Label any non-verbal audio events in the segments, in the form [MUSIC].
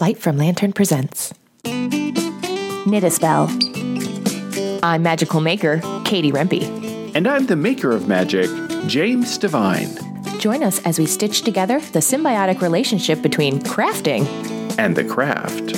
Light from Lantern presents Knit a Spell. I'm Magical Maker, Katie Rempe. And I'm the maker of magic, James Divine. Join us as we stitch together the symbiotic relationship between crafting and the craft.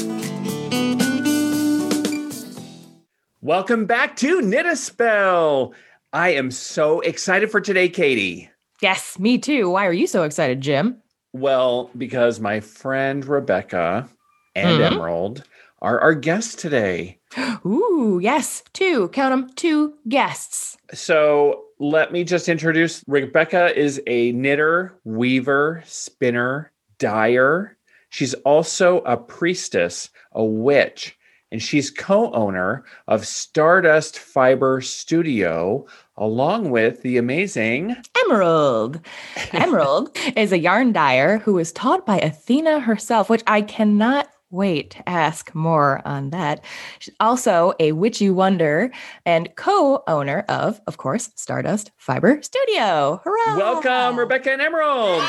Welcome back to Knit a Spell. I am so excited for today, Katie. Yes, me too. Why are you so excited, Jim? Well, because my friend Rebecca and mm-hmm. Emerald are our guests today. [GASPS] Ooh, yes, two. Count them, two guests. So let me just introduce Rebecca is a knitter, weaver, spinner, dyer. She's also a priestess, a witch, and she's co-owner of Stardust Fiber Studio, along with the amazing Emerald. [LAUGHS] Emerald is a yarn dyer who was taught by Athena herself, which I cannot wait to ask more on that. She's also a witchy wonder and co-owner of, of course, Stardust Fiber Studio. Hurrah! Welcome, Rebecca and Emerald.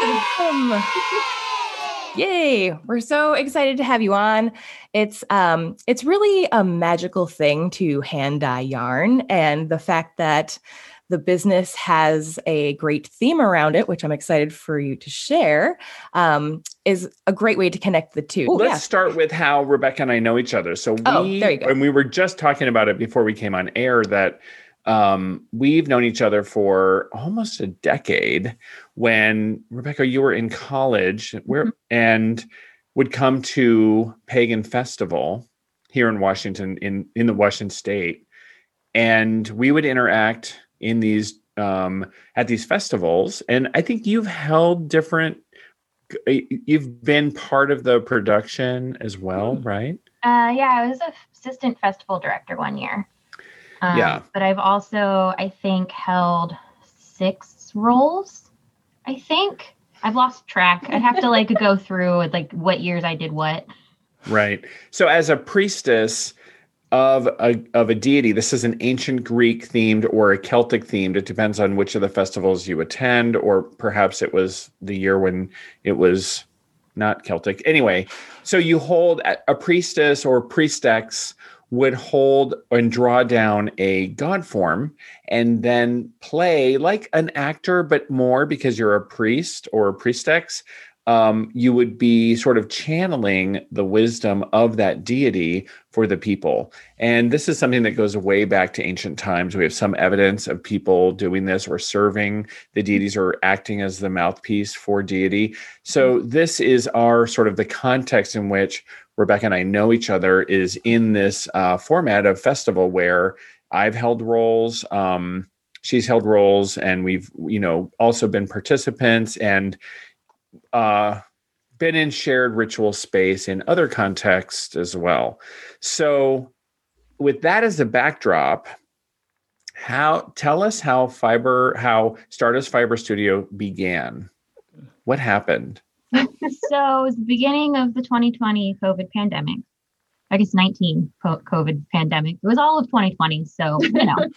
Welcome. [LAUGHS] [LAUGHS] Yay! We're so excited to have you on. It's um it's really a magical thing to hand dye yarn and the fact that the business has a great theme around it, which I'm excited for you to share, um, is a great way to connect the two. Ooh, Let's yeah. start with how Rebecca and I know each other. So oh, we, oh, and we were just talking about it before we came on air that um, we've known each other for almost a decade. When Rebecca, you were in college, where mm-hmm. and would come to Pagan Festival here in Washington, in in the Washington State, and we would interact in these um, at these festivals. And I think you've held different. You've been part of the production as well, mm-hmm. right? Uh, yeah, I was assistant festival director one year. Um, yeah. But I've also, I think, held six roles. I think I've lost track. I'd have to like go [LAUGHS] through like what years I did what. Right. So as a priestess of a of a deity, this is an ancient Greek themed or a Celtic themed. It depends on which of the festivals you attend, or perhaps it was the year when it was not Celtic. Anyway, so you hold a priestess or priestess would hold and draw down a god form and then play like an actor, but more because you're a priest or a priestess. Um, you would be sort of channeling the wisdom of that deity for the people. And this is something that goes way back to ancient times. We have some evidence of people doing this or serving the deities or acting as the mouthpiece for deity. So, this is our sort of the context in which Rebecca and I know each other is in this uh, format of festival where I've held roles, um, she's held roles, and we've you know also been participants and uh, been in shared ritual space in other contexts as well. So, with that as a backdrop, how tell us how fiber how Stardust Fiber Studio began. What happened? [LAUGHS] so it was the beginning of the 2020 COVID pandemic. I guess 19 COVID pandemic. It was all of 2020. So, you know,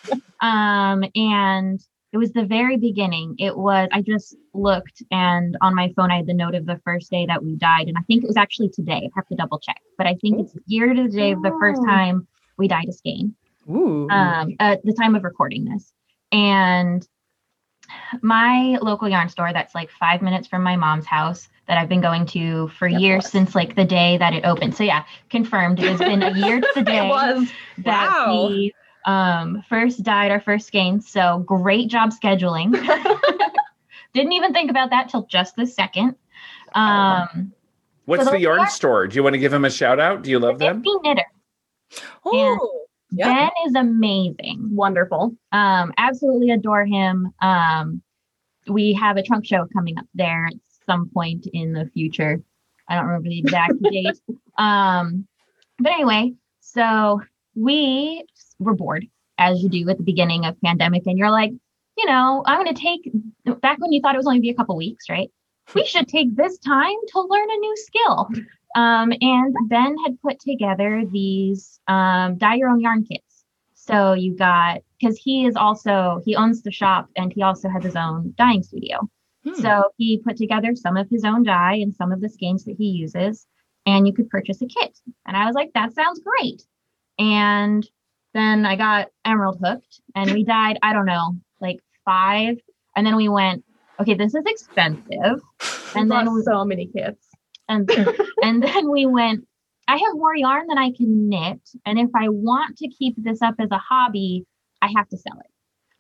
[LAUGHS] um, and it was the very beginning. It was, I just looked and on my phone, I had the note of the first day that we dyed. And I think it was actually today. I have to double check, but I think it's year to the day of the first time we dyed a skein. Ooh. Um, at the time of recording this. And my local yarn store that's like five minutes from my mom's house that I've been going to for years since like the day that it opened. So yeah, confirmed. It has been a year to the [LAUGHS] day that wow. we um, first dyed our first skein. So great job scheduling. [LAUGHS] Didn't even think about that till just the second. Um, What's so the yarn store? Do you want to give them a shout out? Do you love them? Knitter. Oh, yep. Ben is amazing. Wonderful. Um, absolutely adore him. Um, we have a trunk show coming up there at some point in the future. I don't remember the exact [LAUGHS] date. Um, but anyway, so we were bored as you do at the beginning of pandemic, and you're like, you know, I'm going to take back when you thought it was only be a couple weeks, right? We [LAUGHS] should take this time to learn a new skill. Um, and Ben had put together these um, dye your own yarn kits. So you got because he is also he owns the shop and he also has his own dyeing studio. Hmm. So he put together some of his own dye and some of the skeins that he uses, and you could purchase a kit. And I was like, that sounds great. And then I got Emerald hooked, and we dyed, I don't know, like five. And then we went, okay, this is expensive. [LAUGHS] And then we, so many kits. And and then we went, I have more yarn than I can knit. And if I want to keep this up as a hobby, I have to sell it.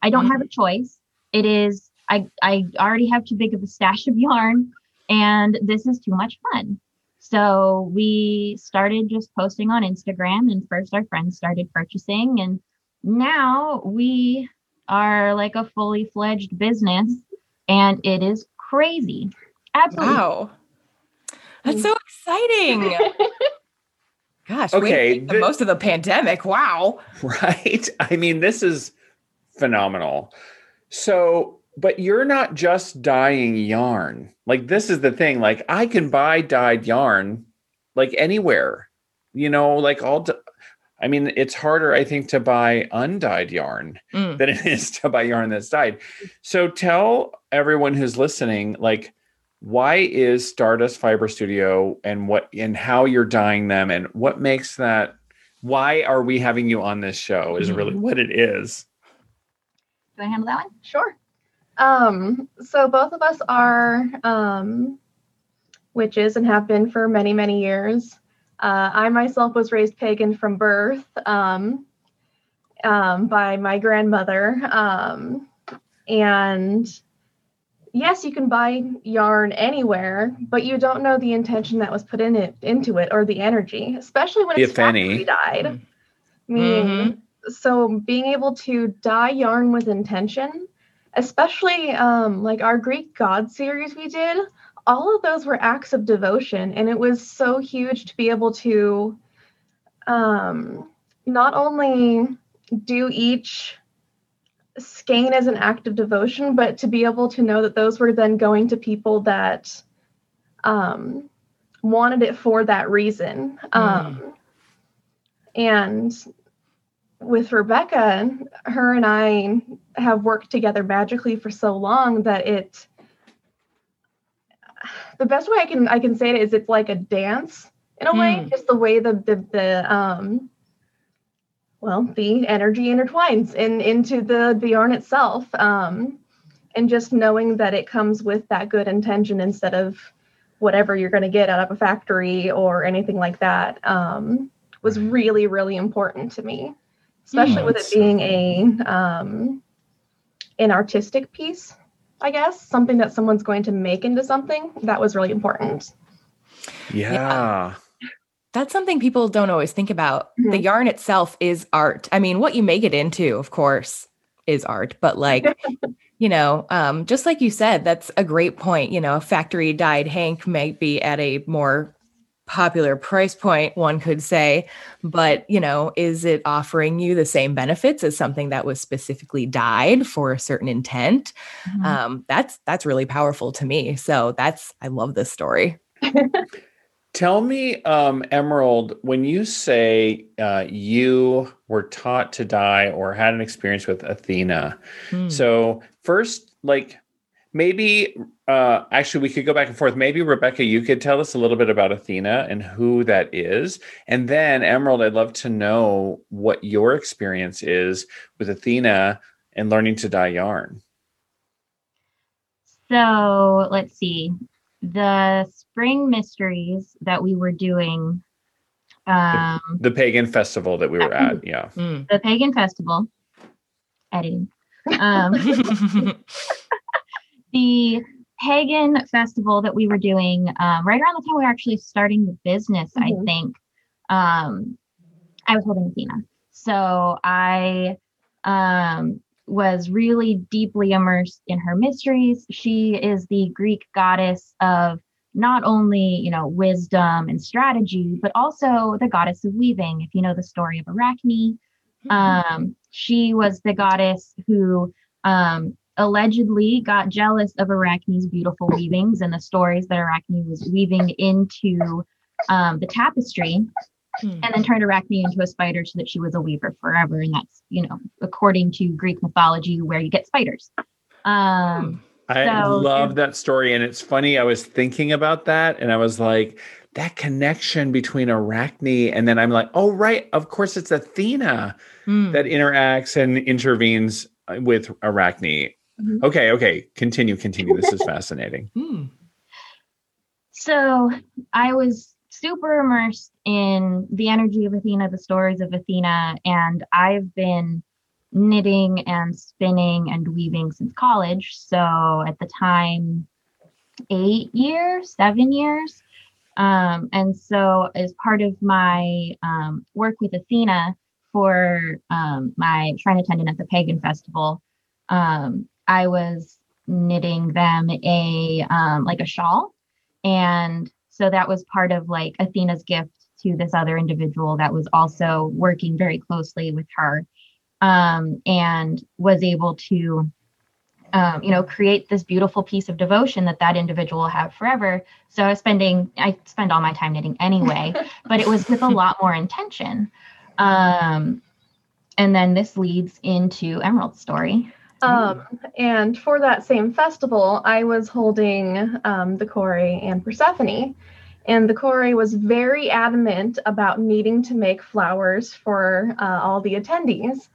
I don't mm-hmm. have a choice. It is I I already have too big of a stash of yarn and this is too much fun. So we started just posting on Instagram and first our friends started purchasing and now we are like a fully fledged business and it is crazy. Absolutely. Wow. That's so exciting. [LAUGHS] Gosh, okay. The, most of the pandemic. Wow. [LAUGHS] Right. I mean, this is phenomenal. So, but you're not just dyeing yarn. Like, this is the thing. Like, I can buy dyed yarn like anywhere, you know, like all. D- I mean, it's harder, I think, to buy undyed yarn mm. than it [LAUGHS] is to buy yarn that's dyed. So, tell everyone who's listening, like, why is Stardust Fiber Studio and what and how you're dyeing them and what makes that why are we having you on this show is really mm-hmm. what it is. Do I handle that one? Sure. Um, so both of us are um, witches and have been for many, many years. Uh, I myself was raised pagan from birth um, um by my grandmother. Um, and yes, you can buy yarn anywhere, but you don't know the intention that was put in it into it or the energy, especially when it's if factory any. dyed. Mm-hmm. I mean, mm-hmm. so being able to dye yarn with intention, especially um, like our Greek God series we did, all of those were acts of devotion, and it was so huge to be able to um, not only do each skein as an act of devotion, but to be able to know that those were then going to people that um, wanted it for that reason. Mm. Um, and with Rebecca, her and I have worked together magically for so long that it the best way I can I can say it is it's like a dance in a mm. way, just the way the the, the um well, the energy intertwines in into the the yarn itself. Um, and just knowing that it comes with that good intention instead of whatever you're going to get out of a factory or anything like that um, was really really important to me especially mm, with it being a um, an artistic piece i guess something that someone's going to make into something that was really important yeah. yeah that's something people don't always think about. Mm-hmm. The yarn itself is art. I mean, what you make it into, of course, is art, but like, [LAUGHS] you know, um, just like you said, that's a great point. You know, a factory dyed hank might be at a more popular price point, one could say, but you know, is it offering you the same benefits as something that was specifically dyed for a certain intent? Mm-hmm. Um, that's that's really powerful to me. So that's I love this story. Tell me, um, Emerald, when you say uh, you were taught to dye or had an experience with Athena, hmm. so first, like maybe, uh, actually, we could go back and forth. Maybe, Rebecca, you could tell us a little bit about Athena and who that is. And then, Emerald, I'd love to know what your experience is with Athena and learning to dye yarn. So let's see the spring mysteries that we were doing um the, the pagan festival that we were at yeah mm. the pagan festival editing um [LAUGHS] [LAUGHS] the pagan festival that we were doing um, right around the time we were actually starting the business mm-hmm. i think um i was holding athena so i um was really deeply immersed in her mysteries. She is the Greek goddess of not only, you know, wisdom and strategy, but also the goddess of weaving. If you know the story of Arachne, mm-hmm. um, she was the goddess who um, allegedly got jealous of Arachne's beautiful weavings and the stories that Arachne was weaving into um, the tapestry hmm. and then turned Arachne into a spider so that she was a weaver forever. And that's, you know, according to Greek mythology, where you get spiders. Um, hmm. I So love if- that story. And it's funny, I was thinking about that and I was like, that connection between Arachne and then I'm like, oh, right. Of course, it's Athena Mm. that interacts and intervenes uh, with Arachne. Mm-hmm. Mhm. Okay, okay. Continue, continue. This is [LAUGHS] fascinating. Mm. So I was super immersed in the energy of Athena, the stories of Athena, and I've been knitting and spinning and weaving since college. So at the time, eight years, seven years. Um, and so, as part of my um, work with Athena for um, my shrine attendant at the Pagan Festival, um, I was knitting them a um, like a shawl and so that was part of like Athena's gift to this other individual that was also working very closely with her um, and was able to, um, you know, create this beautiful piece of devotion that that individual will have forever. So I was spending, I spend all my time knitting anyway, [LAUGHS] but it was with a lot more intention. Um, and then this leads into Emerald's story. Um, and for that same festival, I was holding um, the Kore and Persephone. And the Kore was very adamant about needing to make flowers for uh, all the attendees.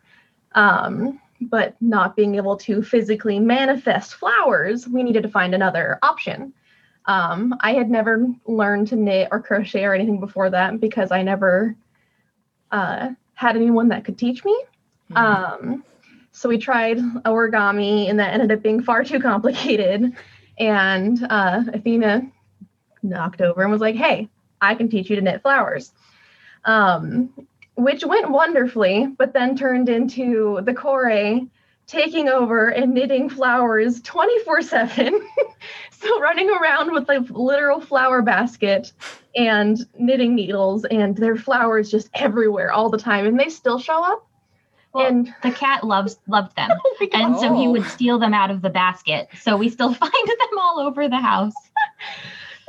Um, but not being able to physically manifest flowers, we needed to find another option. Um, I had never learned to knit or crochet or anything before that because I never uh, had anyone that could teach me. Mm. So we tried origami, and that ended up being far too complicated. And uh, Athena knocked over and was like, "Hey, I can teach you to knit flowers," um, which went wonderfully, but then turned into the Kore taking over and knitting flowers 24 7. [LAUGHS] so running around with a literal flower basket and knitting needles, and their flowers just everywhere all the time, and they still show up. Well, and the cat loves loved them. [LAUGHS] oh and so he would steal them out of the basket. So we still [LAUGHS] find them all over the house.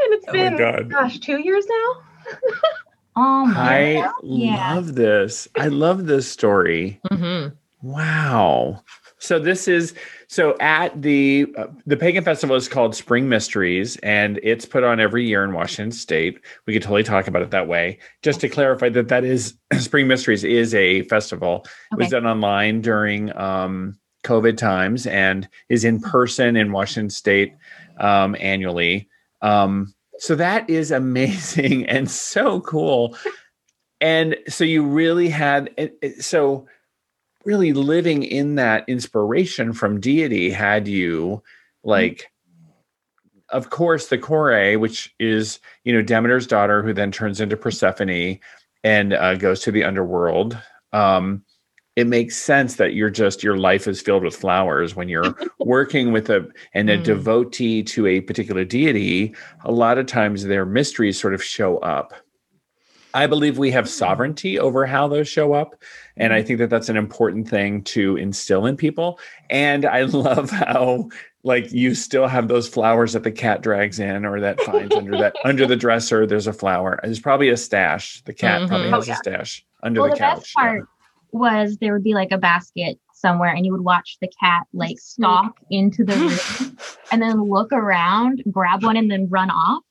and it's Oh my been God. gosh two years now [LAUGHS] Oh my! I Yeah. love this. I love this story. Mhm. Wow. So this is so at the uh, the pagan festival is called Spring Mysteries and it's put on every year in Washington state. We could totally talk about it that way. Just to clarify that that is [CLEARS THROAT] Spring Mysteries is a festival. It was done online during um COVID times and is in person in Washington state um annually. Um so that is amazing [LAUGHS] and so cool. And so you really had so really living in that inspiration from deity had you like of course the Kore, which is you know Demeter's daughter who then turns into Persephone and uh, goes to the underworld um it makes sense that you're just your life is filled with flowers. When you're [LAUGHS] working with a and a Mm. devotee to a particular deity a lot of times their mysteries sort of show up. I believe we have sovereignty over how those show up and i think that that's an important thing to instill in people and i [LAUGHS] love how like you still have those flowers that the cat drags in or that finds under that [LAUGHS] under the dresser there's a flower there's probably a stash the cat probably Mhm. has Oh, yeah. a stash under Well, the the couch best part was there would be like a basket somewhere, and you would watch the cat like stalk into the room [LAUGHS] and then look around, grab one, and then run off.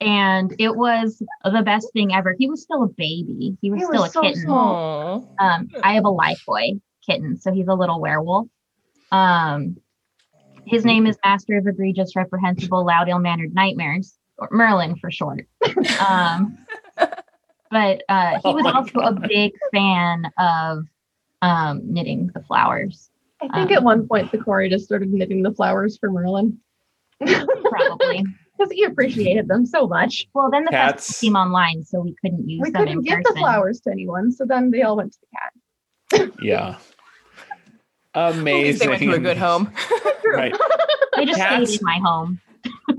And it was the best thing ever. He was still a baby. He was He still was a so kitten. small. Um, I have a life boy kitten, so he's a little werewolf. Um, his name is Master of Egregious, Reprehensible, Loud, Ill-Mannered Nightmares, or Merlin for short. Um, [LAUGHS] but uh, he Oh was my also a big fan of um, knitting the flowers. I think Um, at one point the Kore just started knitting the flowers for Merlin Probably. [LAUGHS] because he appreciated them so much. well, then the Cats. festival came online, so we couldn't use them. We them couldn't in give person. the flowers to anyone, so then they all went to the cat. [LAUGHS] yeah At least amazing They went to a good home. right They just Cats. stayed in my home.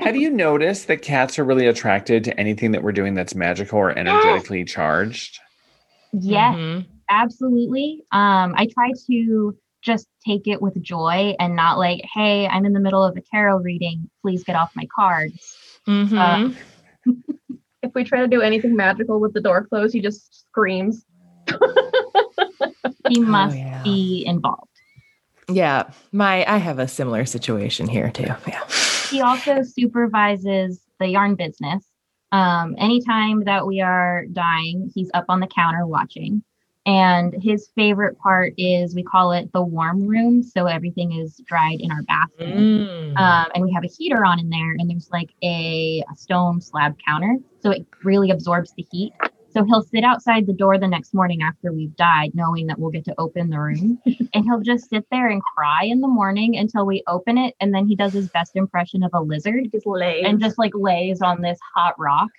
Have you noticed that cats are really attracted to anything that we're doing that's magical or energetically charged? Yes, Mhm. absolutely. Um, I try to just take it with joy and not like, hey, I'm in the middle of a tarot reading. Please get off my cards. Mhm. [LAUGHS] If we try to do anything magical with the door closed, he just screams. He [LAUGHS] must Oh, yeah. be involved. Yeah, my I have a similar situation here too. Yeah. He also supervises the yarn business. Um, anytime that we are dyeing, he's up on the counter watching. And his favorite part is we call it the warm room. So everything is dried in our bathroom. Mm. Um, and we have a heater on in there, and there's like a, a stone slab counter. So it really absorbs the heat. So he'll sit outside the door the next morning after we've dyed, knowing that we'll get to open the room. [LAUGHS] and he'll just sit there and cry in the morning until we open it. And then he does his best impression of a lizard Just lays and just like lays on this hot rock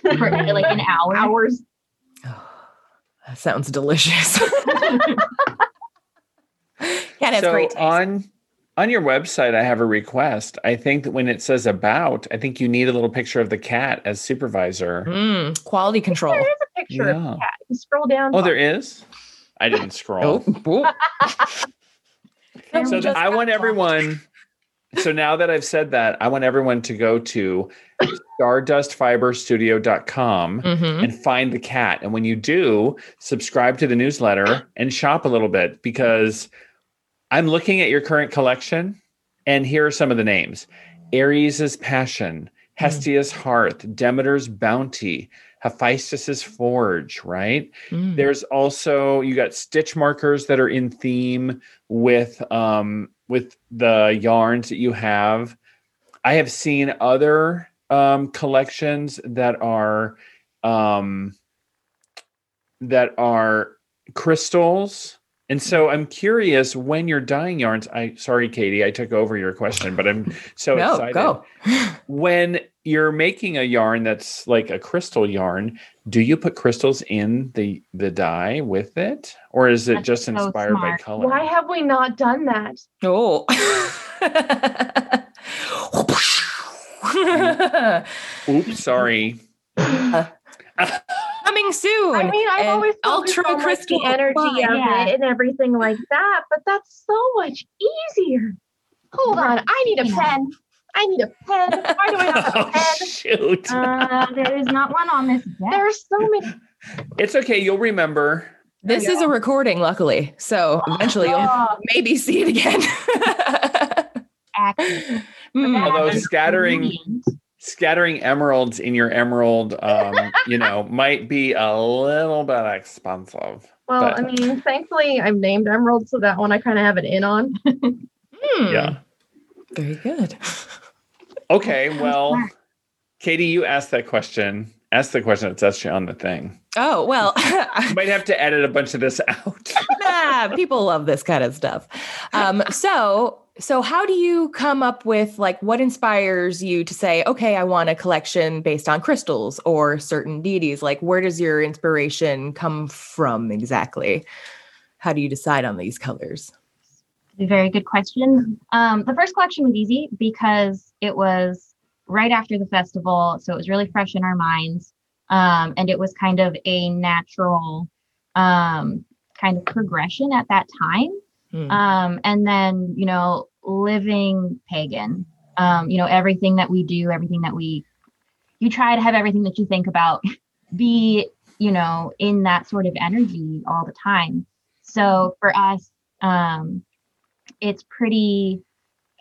for like an [LAUGHS] hour. hours. [LAUGHS] That sounds delicious. [LAUGHS] yeah, that's so great. taste. on on your website, I have a request. I think that when it says about, I think you need a little picture of the cat as supervisor. Mm, quality control. There is a picture of the cat. You scroll down. Oh, there is. I didn't scroll. Oh. [LAUGHS] So we th- just I want one. everyone. So now that I've said that, I want everyone to go to stardustfiberstudio.com Mhm. and find the cat. And when you do, subscribe to the newsletter and shop a little bit because I'm looking at your current collection and here are some of the names Ares' Passion, Hestia's Hearth, Demeter's Bounty, Hephaestus's Forge, right? Mm. There's also you got stitch markers that are in theme with um with the yarns that you have. I have seen other um collections that are um that are crystals. And so I'm curious when you're dyeing yarns. I sorry, Katie, I took over your question, but I'm so no, excited go. [LAUGHS] when you're making a yarn that's like a crystal yarn do you put crystals in the the dye with it or is it That's just so inspired by color Why have we not done that? Oh. [LAUGHS] oops sorry Coming soon. I mean, I've and always ultra on, crystal the energy fine. of Yeah. it and everything like that, but that's so much easier. Hold on, I need a pen. I need a pen. Why do I not have a [LAUGHS] oh, pen? shoot Uh, there is not one on this deck. There are so many. it's okay you'll remember This is a recording, luckily. So eventually you'll Oh, maybe see it again. Mm. Although scattering- brilliant. scattering emeralds in your emerald um you know [LAUGHS] might be a little bit expensive well, But- I mean, thankfully I'm named Emerald, so that one I kind of have an in on. [LAUGHS] Hmm. yeah Very good. Okay well katie you asked that question ask the question that's actually on the thing Oh, well, [LAUGHS] you might have to edit a bunch of this [LAUGHS] out nah, people love this kind of stuff. Um, so, so how do you come up with like what inspires you to say, okay, I want a collection based on crystals or certain deities? Like, where does your inspiration come from exactly? How do you decide on these colors? Very good question. Um, the first collection was easy because it was right after the festival, so it was really fresh in our minds, um, and it was kind of a natural um, kind of progression at that time. Hmm. Um, and then you know, living pagan, um, you know, everything that we do, everything that we, you try to have everything that you think about [LAUGHS] be, you know, in that sort of energy all the time. So for us, um, it's pretty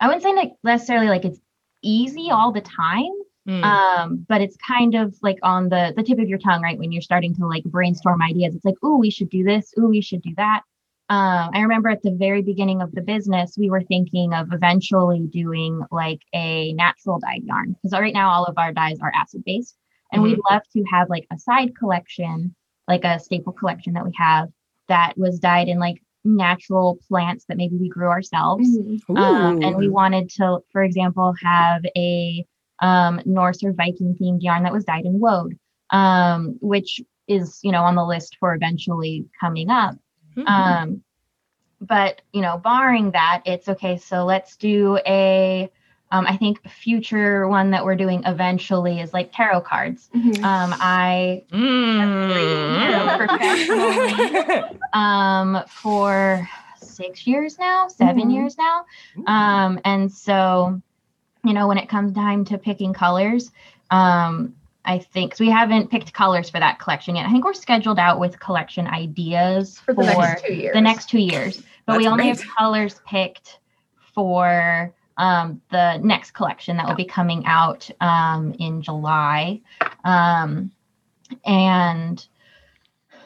i wouldn't say like necessarily like it's easy all the time Hmm. um but it's kind of like on the the tip of your tongue right when you're starting to like brainstorm ideas. It's like oh we should do this. Oh we should do that. Um i remember at the very beginning of the business we were thinking of eventually doing like a natural dyed yarn because right now all of our dyes are acid based and we'd love to have like a side collection like a staple collection that we have that was dyed in like natural plants that maybe we grew ourselves Mhm. um, and we wanted to, for example, have a um, Norse or Viking themed yarn that was dyed in woad, um, which is, you know, on the list for eventually coming up. Mhm. Um, but, you know, barring that, it's okay. So let's do a, um, I think future one that we're doing eventually is like tarot cards. Mhm. Um, I Mm. [LAUGHS] um, for six years now, 7 Mhm. years now. Um, and so, you know, when it comes time to picking colors, um, I think 'cause we haven't picked colors for that collection yet. I think we're scheduled out with collection ideas for the next two years. the next two years. but That's we only great. have colors picked for um, the next collection that will be coming out um, in July. Um, and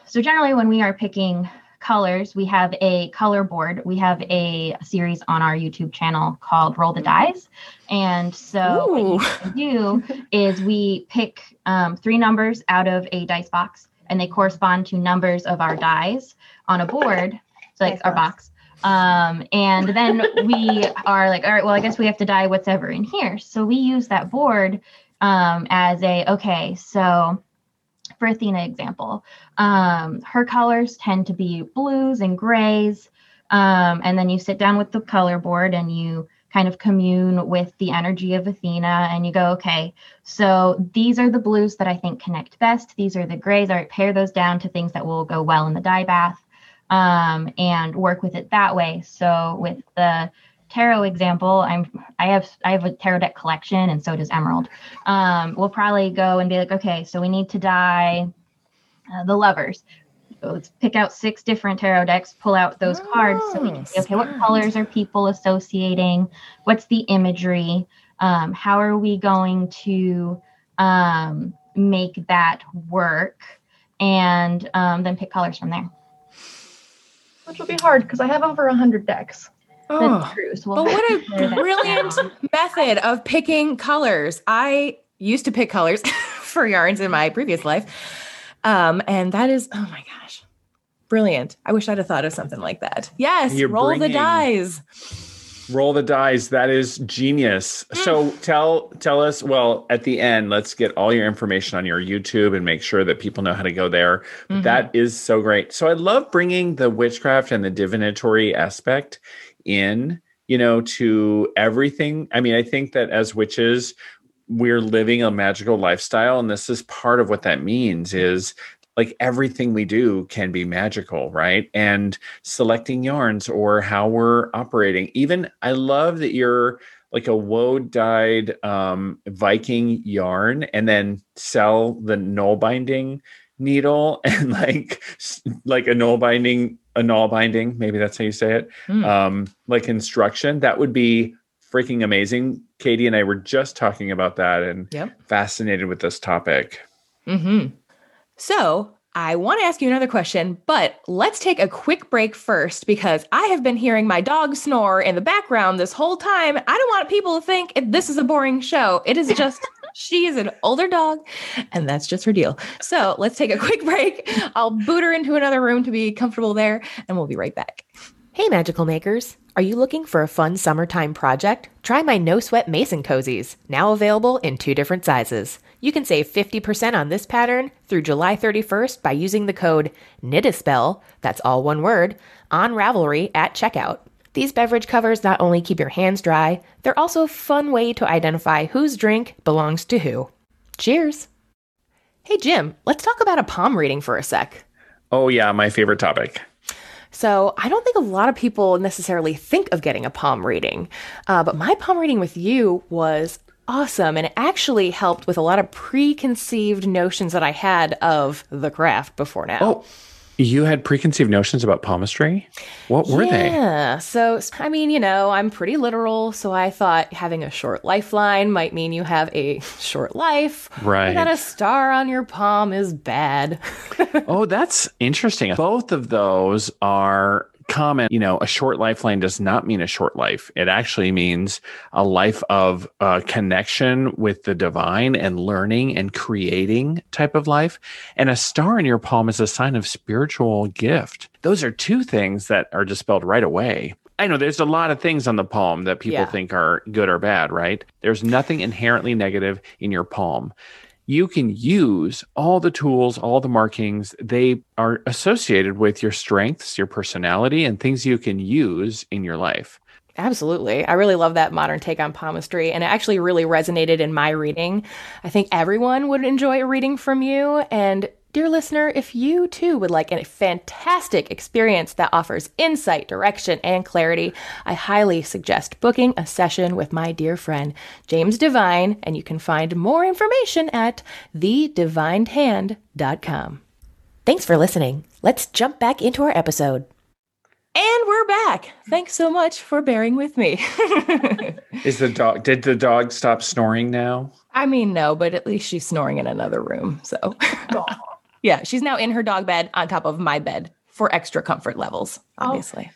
so, generally, when we are picking colors, we have a color board. We have a series on our YouTube channel called Roll the Dies. And so, what Ooh. you can do is we pick um, three numbers out of a dice box, and they correspond to numbers of our dyes on a board, so like Dice our box. box. Um, and then we are like, all right, well, I guess we have to dye whatever in here. So we use that board um, as a okay. So for Athena example, um, her colors tend to be blues and grays. Um, and then you sit down with the color board and you kind of commune with the energy of Athena and you go, okay, so these are the blues that I think connect best. These are the grays. All right, pare those down to things that will go well in the dye bath um, and work with it that way. So with the tarot example, I'm I have I have a tarot deck collection and so does Emerald. Um, we'll probably go and be like, okay, so we need to dye uh, the lovers. So let's pick out six different tarot decks, pull out those cards so we can Oh, see, okay, what colors are people associating? What's the imagery? Um, how are we going to um, make that work? And um, then pick colors from there. Which will be hard because I have over a hundred decks. Oh. true. So But we'll what a [LAUGHS] brilliant method of picking colors. I used to pick colors [LAUGHS] for yarns in my previous life. Um, and that is, oh my gosh, brilliant. I wish I'd have thought of something like that. Yes, You're roll the bringing- dice. Roll the dice. That is genius. So tell tell us. Well, at the end, let's get all your information on your YouTube and make sure that people know how to go there. Mhm. That is so great. So I love bringing the witchcraft and the divinatory aspect in. You know, to everything. I mean, I think that as witches, we're living a magical lifestyle, and this is part of what that means. Is like everything we do can be magical, right? And selecting yarns or how we're operating. Even I love that you're like a woad dyed um, Viking yarn and then sell the nalbinding needle [LAUGHS] and like like a nalbinding a nalbinding maybe that's how you say it Hmm. um like instruction that would be freaking amazing katie and i were just talking about that and Yep. fascinated with this topic hmm So I want to ask you another question, but let's take a quick break first because I have been hearing my dog snore in the background this whole time. I don't want people to think this is a boring show. It is just, [LAUGHS] she is an older dog and that's just her deal. So let's take a quick [LAUGHS] break. I'll boot her into another room to be comfortable there and we'll be right back. Hey, magical makers! Are you looking for a fun summertime project? Try my No Sweat Mason Cozies, now available in two different sizes. You can save 50% on this pattern through July 31st by using the code KNITASPELL, that's all one word, on Ravelry at checkout. These beverage covers not only keep your hands dry, they're also a fun way to identify whose drink belongs to who. Cheers! Hey, Jim, let's talk about a palm reading for a sec. oh yeah my favorite topic So I don't think a lot of people necessarily think of getting a palm reading, uh, but my palm reading with you was awesome, and it actually helped with a lot of preconceived notions that I had of the craft before now. Oh, you had preconceived notions about palmistry? What were they? Yeah. So, I mean, you know, I'm pretty literal. So I thought having a short lifeline might mean you have a short life. Right. That a star on your palm is bad. [LAUGHS] oh, that's interesting. Both of those are common. You know, a short lifeline does not mean a short life. It actually means a life of uh, connection with the divine and learning and creating type of life. And a star in your palm is a sign of spiritual gift. Those are two things that are dispelled right away. I know there's a lot of things on the palm that people Yeah. think are good or bad, right? There's nothing inherently negative in your palm you can use all the tools, all the markings. They are associated with your strengths, your personality, and things you can use in your life. Absolutely. I really love that modern take on palmistry, and it actually really resonated in my reading. I think everyone would enjoy a reading from you. And, dear listener, if you too would like a fantastic experience that offers insight, direction, and clarity, I highly suggest booking a session with my dear friend James Divine, and you can find more information at thedivinedhand.com. Thanks for listening. Let's jump back into our episode. And we're back. Thanks so much for bearing with me. [LAUGHS] Is the dog did the dog stop snoring now? I mean, no, but at least she's snoring in another room. So, yeah, she's now in her dog bed on top of my bed for extra comfort levels, obviously.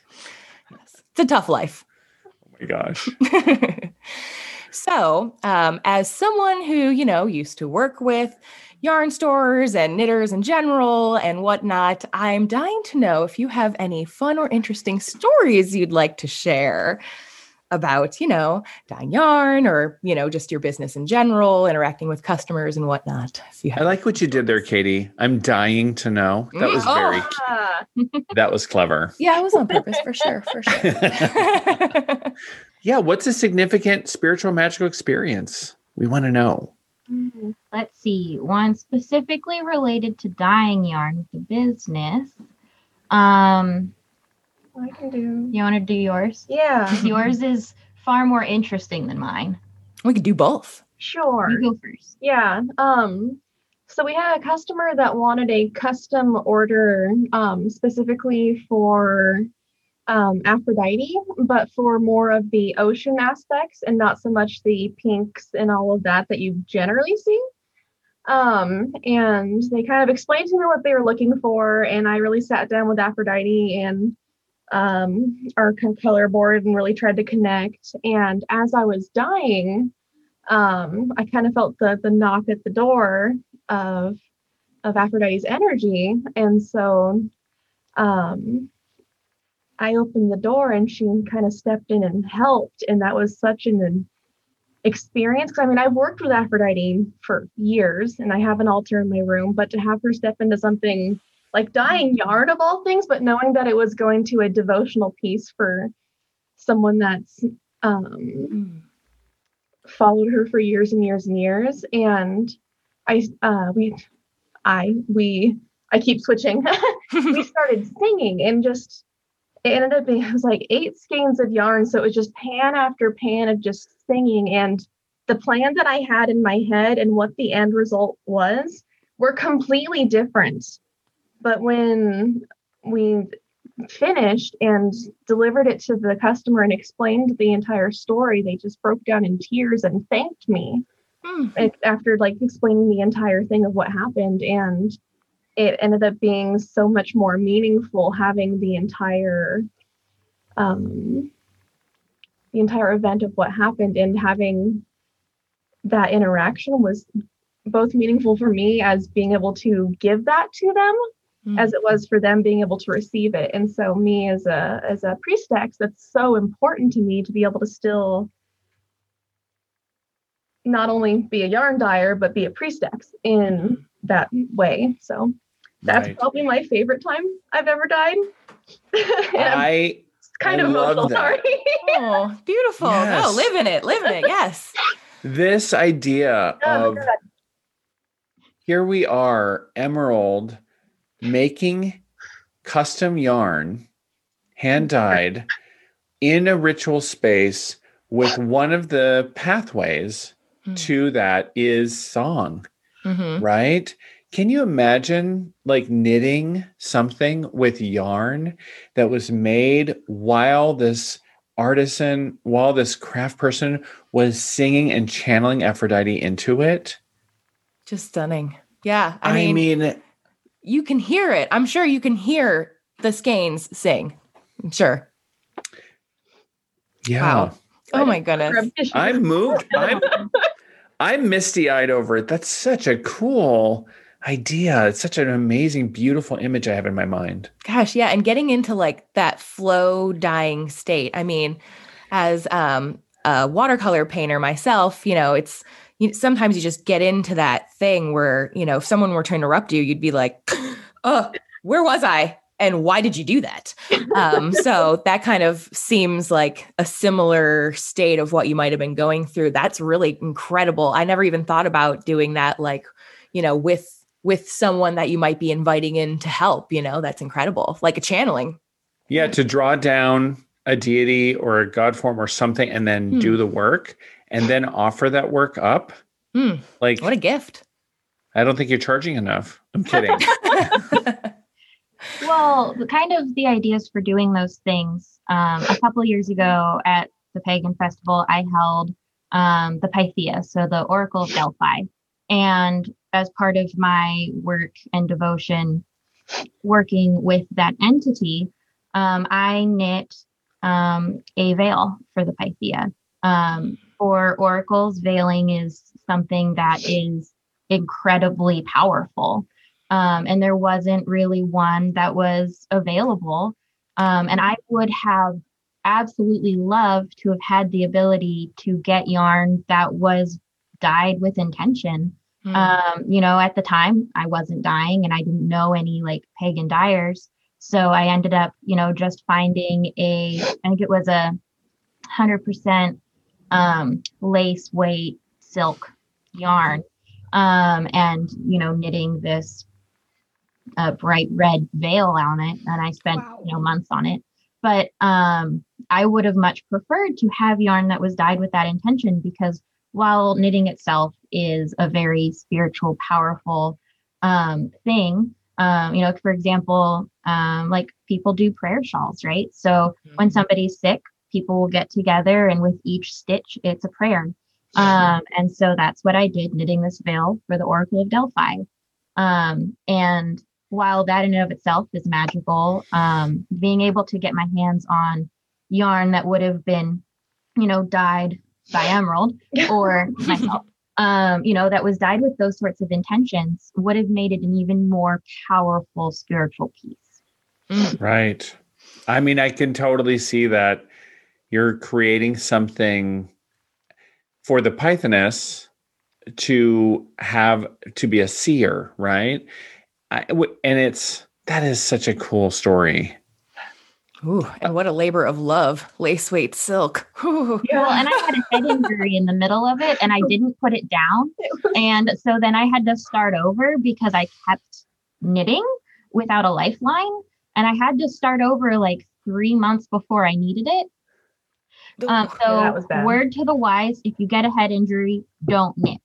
Yes. It's a tough life. Oh my gosh. [LAUGHS] so, um, as someone who, you know, used to work with yarn stores and knitters in general and whatnot, I'm dying to know if you have any fun or interesting stories you'd like to share about, you know, dyeing yarn or, you know, just your business in general, interacting with customers and whatnot. If you I like what you did there, Katie. I'm dying to know. That was very Ah, [LAUGHS] that was clever. Yeah, it was on purpose for sure, for sure. [LAUGHS] Yeah, what's a significant spiritual magical experience? We want to know. mm, Let's see. One specifically related to dyeing yarn with the business. Um, I can do. you want to do yours? Yeah. yours is far more interesting than mine. we could do both. sure. You go first. Yeah. Um, so we had a customer that wanted a custom order um, specifically for um, Aphrodite, but for more of the ocean aspects and not so much the pinks and all of that that you generally see. Um, and they kind of explained to me what they were looking for, and I really sat down with Aphrodite and um, our color board and really tried to connect. And as I was dyeing, um, I kind of felt the the knock at the door of of Aphrodite's energy, and so um, I opened the door and she kind of stepped in and helped, and that was such an experience. Because I mean, I've worked with Aphrodite for years, and I have an altar in my room, but to have her step into something like dyeing yarn of all things, but knowing that it was going to a devotional piece for someone that's um, followed her for years and years and years. And i uh we i we i keep switching. [LAUGHS] We [LAUGHS] started singing and just it ended up being [LAUGHS] it was like eight skeins of yarn. So it was just pan after pan of just singing. And the plan that i had in my head and what the end result was were completely different but when we finished and delivered it to the customer and explained the entire story they just broke down in tears and thanked me Hmm. after like explaining the entire thing of what happened and it ended up being so much more meaningful having the entire um the entire event of what happened and having that interaction was both meaningful for me as being able to give that to them Mm. as it was for them being able to receive it and so me as a as a priestess that's so important to me to be able to still not only be a yarn dyer but be a priestess in that way so that's Right. probably my favorite time i've ever dyed [LAUGHS] i'm kind I of love emotional that. sorry Oh, beautiful. No, Yes. live in it. Live in it. Yes. this idea Oh, of here we are, Emerald, making custom yarn, hand dyed, in a ritual space with one of the pathways Mm. to that is song, Mhm. right? Can you imagine like knitting something with yarn that was made while this artisan, while this craft person was singing and channeling Aphrodite into it? Just stunning. Yeah. I, I mean, mean, you can hear it. I'm sure you can hear the skeins sing. I'm sure. yeah. Wow. Oh my goodness. I'm moved. [LAUGHS] I'm I'm misty eyed over it. That's such a cool idea. It's such an amazing, beautiful image I have in my mind. Gosh, yeah, and getting into like that flow dying state. I mean, as um a watercolor painter myself, you know, it's you sometimes you just get into that thing where, you know, if someone were to interrupt you, you'd be like, "Oh, [LAUGHS] where was I? And why did you do that?" [LAUGHS] Um, so that kind of seems like a similar state of what you might have been going through. That's really incredible. I never even thought about doing that like, you know, with with someone that you might be inviting in to help, you know, that's incredible. Like a channeling. Yeah, to draw down a deity or a god form or something and then Hmm. do the work and then offer that work up. Hmm, Like, what a gift. I don't think you're charging enough. I'm kidding. [LAUGHS] [LAUGHS] well, kind of the ideas for doing those things. Um, a couple of years ago at the Pagan Festival, I held um, the Pythia, so the Oracle of Delphi. And as part of my work and devotion, working with that entity, um, I knit um, a veil for the Pythia. Um, for oracles, veiling is something that is incredibly powerful. Um, and there wasn't really one that was available. Um, and I would have absolutely loved to have had the ability to get yarn that was dyed with intention. Mm. Um, you know, at the time I wasn't dyeing and I didn't know any like pagan dyers. So I ended up, you know, just finding a, I think it was a hundred percent um, lace weight silk yarn um, and, you know, knitting this uh, bright red veil on it. And I spent, wow. you know, months on it. But um, I would have much preferred to have yarn that was dyed with that intention because while knitting itself is a very spiritual, powerful um, thing, um, you know, for example, um, like people do prayer shawls, right? So mm-hmm. when somebody's sick, people will get together and with each stitch, it's a prayer. Um, and so that's what I did, knitting this veil for the Oracle of Delphi. Um, and while that in and of itself is magical, um, being able to get my hands on yarn that would have been, you know, dyed by Emerald [LAUGHS] or myself, um, you know, that was dyed with those sorts of intentions would have made it an even more powerful spiritual piece. Mm. Right. I mean, I can totally see that you're creating something for the Pythoness to have to be a seer, right? I, and it's that is such a cool story. Ooh, and what a labor of love, lace weight silk. Ooh. [LAUGHS] Yeah. Well, and I had a head injury in the middle of it and I didn't put it down. And so then I had to start over because I kept knitting without a lifeline. And I had to start over like three months before I needed it. Um, so yeah, word to the wise, if you get a head injury, don't knit.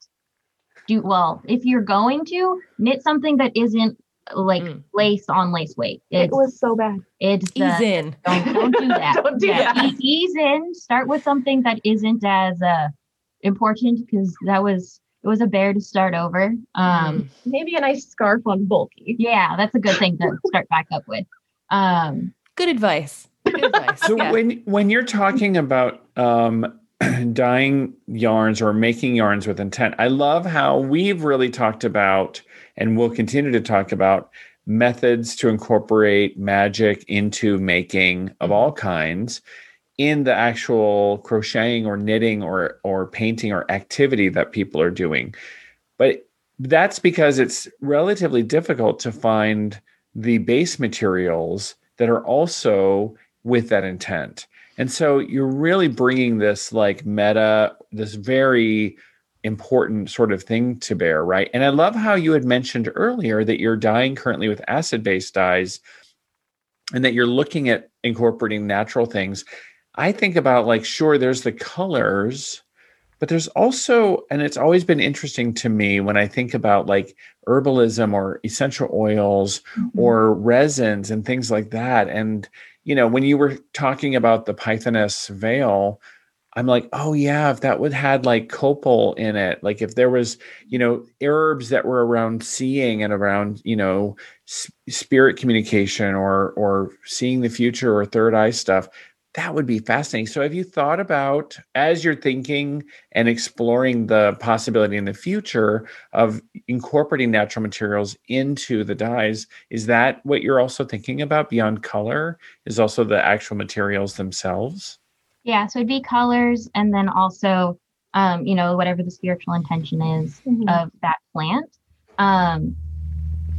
Do well, if you're going to knit something that isn't like mm. lace on lace weight. It's, it was so bad. It's ease uh, in. Don't, don't do [LAUGHS] that. don't do yeah, that. Ease in. Start with something that isn't as uh, important because that was it was a bear to start over. Um, mm. maybe a nice scarf on bulky. Yeah, that's a good thing to start back up with. Um, good advice. So yeah. when when you're talking about um, [CLEARS THROAT] dyeing yarns or making yarns with intent, I love how we've really talked about and we'll continue to talk about methods to incorporate magic into making of all kinds in the actual crocheting or knitting or or painting or activity that people are doing. But that's because it's relatively difficult to find the base materials that are also with that intent. And so you're really bringing this like meta, this very important sort of thing to bear, right? And I love how you had mentioned earlier that you're dyeing currently with acid based dyes and that you're looking at incorporating natural things. I think about like, sure, there's the colors, but there's also, and it's always been interesting to me when I think about like herbalism or essential oils mm-hmm. or resins and things like that. And, you know, when you were talking about the Pythoness veil, I'm like, oh yeah, if that would had like copal in it, like if there was, you know, herbs that were around seeing and around, you know, spirit communication or or seeing the future or third eye stuff, that would be fascinating. So have you thought about as you're thinking and exploring the possibility in the future of incorporating natural materials into the dyes, is that what you're also thinking about beyond color? Is also the actual materials themselves? Yeah, so it'd be colors and then also um, you know, whatever the spiritual intention is mm-hmm. of that plant. Um,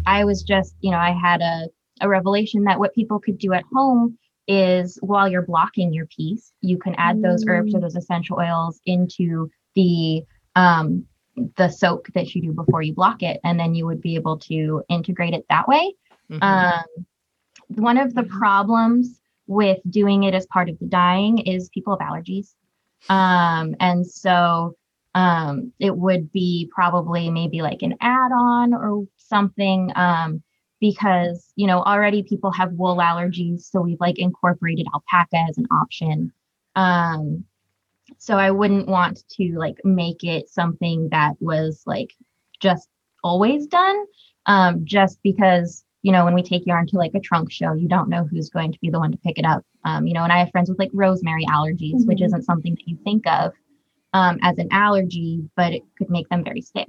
I was just, you know, I had a, a revelation that what people could do at home is while you're blocking your piece, you can add those herbs or mm. those essential oils into the um, the soak that you do before you block it, and then you would be able to integrate it that way. Mm-hmm. Um, one of the problems with doing it as part of the dyeing is people have allergies. Um, and so um, it would be probably maybe like an add on or something. Um, because you know already people have wool allergies so we've like incorporated alpaca as an option. Um so i wouldn't want to like make it something that was like just always done um just because you know when we take yarn to like a trunk show you don't know who's going to be the one to pick it up. Um you know and i have friends with like rosemary allergies mm-hmm. which isn't something that you think of um as an allergy but it could make them very sick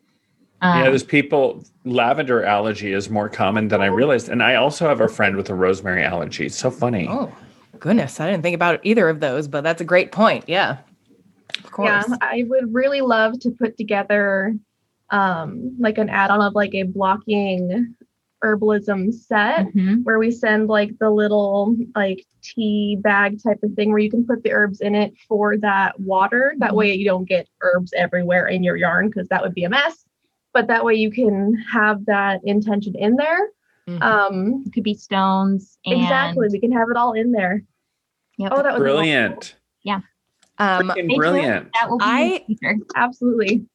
um, yeah, there's people. Lavender allergy is more common than I realized, and I also have a friend with a rosemary allergy. It's so funny. Oh, goodness, I didn't think about either of those, but that's a great point. Yeah, of course. Yeah, I would really love to put together um, like an add-on of like a blocking herbalism set mm-hmm. where we send like the little like tea bag type of thing where you can put the herbs in it for that water. That mm-hmm. way you don't get herbs everywhere in your yarn because that would be a mess but that way you can have that intention in there. Mm-hmm. Um, it could be stones. exactly. We can have it all in there. Yep. Oh, that was brilliant. Yeah. Um, brilliant. That will be I absolutely.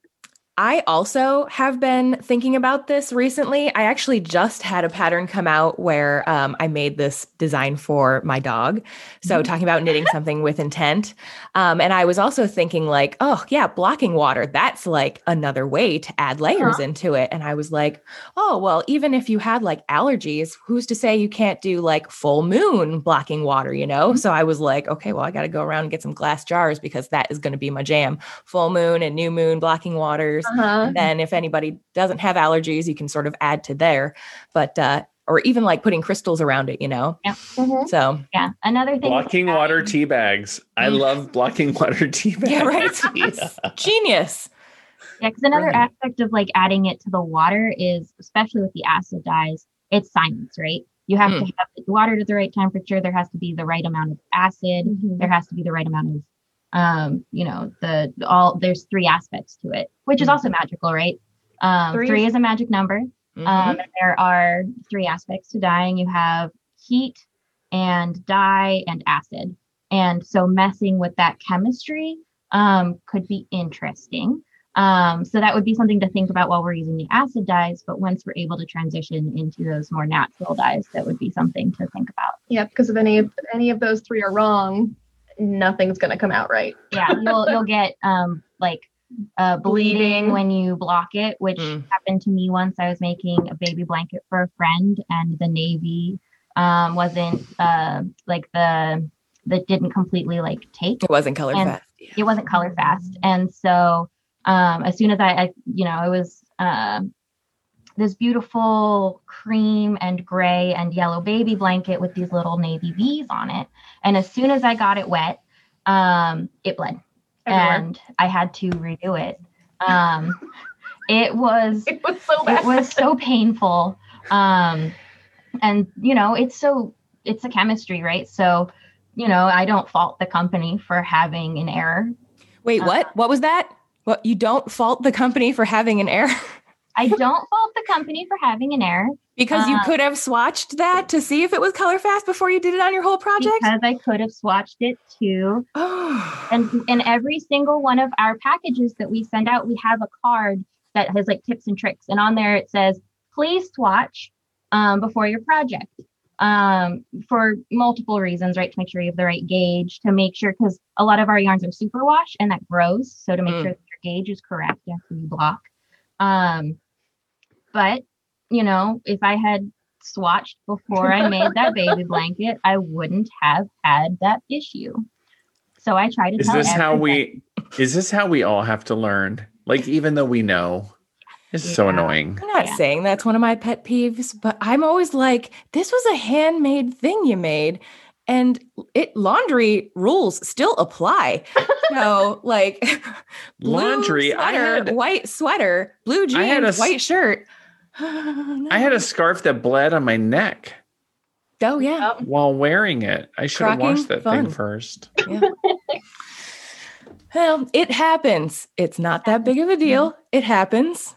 I also have been thinking about this recently. I actually just had a pattern come out where um, I made this design for my dog. So, mm-hmm. talking about knitting something with intent. Um, and I was also thinking, like, oh, yeah, blocking water, that's like another way to add layers uh-huh. into it. And I was like, oh, well, even if you had like allergies, who's to say you can't do like full moon blocking water, you know? Mm-hmm. So, I was like, okay, well, I got to go around and get some glass jars because that is going to be my jam. Full moon and new moon blocking waters. Uh-huh. then if anybody doesn't have allergies, you can sort of add to there. But uh, or even like putting crystals around it, you know? Yeah. Mm-hmm. So yeah. Another thing. Blocking water tea bags. I mm. love blocking water tea bags. [LAUGHS] Yeah, right. [LAUGHS] yeah. Genius. Yeah, because another Brilliant. aspect of like adding it to the water is, especially with the acid dyes, it's science, right? You have mm. to have the water at the right temperature. There has to be the right amount of acid. Mm-hmm. There has to be the right amount of um, you know, the all there's three aspects to it, which is mm-hmm. also magical, right? Um, three. three is a magic number. Mm-hmm. Um, there are three aspects to dyeing. You have heat and dye and acid. And so messing with that chemistry um, could be interesting. Um, so that would be something to think about while we're using the acid dyes. But once we're able to transition into those more natural dyes, that would be something to think about. Yeah, because if any of any of those three are wrong, nothing's going to come out right. yeah, you'll you'll get um like uh, bleeding, bleeding when you block it, which mm. happened to me once. I was making a baby blanket for a friend, and the navy um, wasn't uh, like the that didn't completely like take. It wasn't color and fast. Yeah. It wasn't color fast, and so um, as soon as I, I you know, it was uh, this beautiful cream and gray and yellow baby blanket with these little navy bees on it. And as soon as I got it wet, um, it bled. Everywhere. And I had to redo it. Um, [LAUGHS] it was it was so bad. it was so painful. Um, and you know, it's so it's a chemistry, right? So, you know, I don't fault the company for having an error. Wait, what? Uh, what was that? What you don't fault the company for having an error? [LAUGHS] I don't fault the company for having an error. Because you um, could have swatched that to see if it was color fast before you did it on your whole project? Because I could have swatched it too. [SIGHS] and in every single one of our packages that we send out, we have a card that has like tips and tricks. And on there it says, please swatch um, before your project. Um, for multiple reasons, right? To make sure you have the right gauge, to make sure because a lot of our yarns are superwash and that grows. So to make mm. sure that your gauge is correct after you block. Um, but, you know, if I had swatched before I made that [LAUGHS] baby blanket, I wouldn't have had that issue. So I try to. Is this how we? Is this how we all have to learn? Like, even though we know, it's yeah. so annoying. I'm not yeah. saying that's one of my pet peeves, but I'm always like, this was a handmade thing you made and it laundry rules still apply. So [LAUGHS] like [LAUGHS] laundry, sweater, I had white sweater, blue jeans, I had a, white shirt. No. [GASPS] I had a scarf that bled on my neck. Oh yeah. While wearing it. I should have washed that fun. thing first. Yeah. well, it happens. It's not that big of a deal. It happens.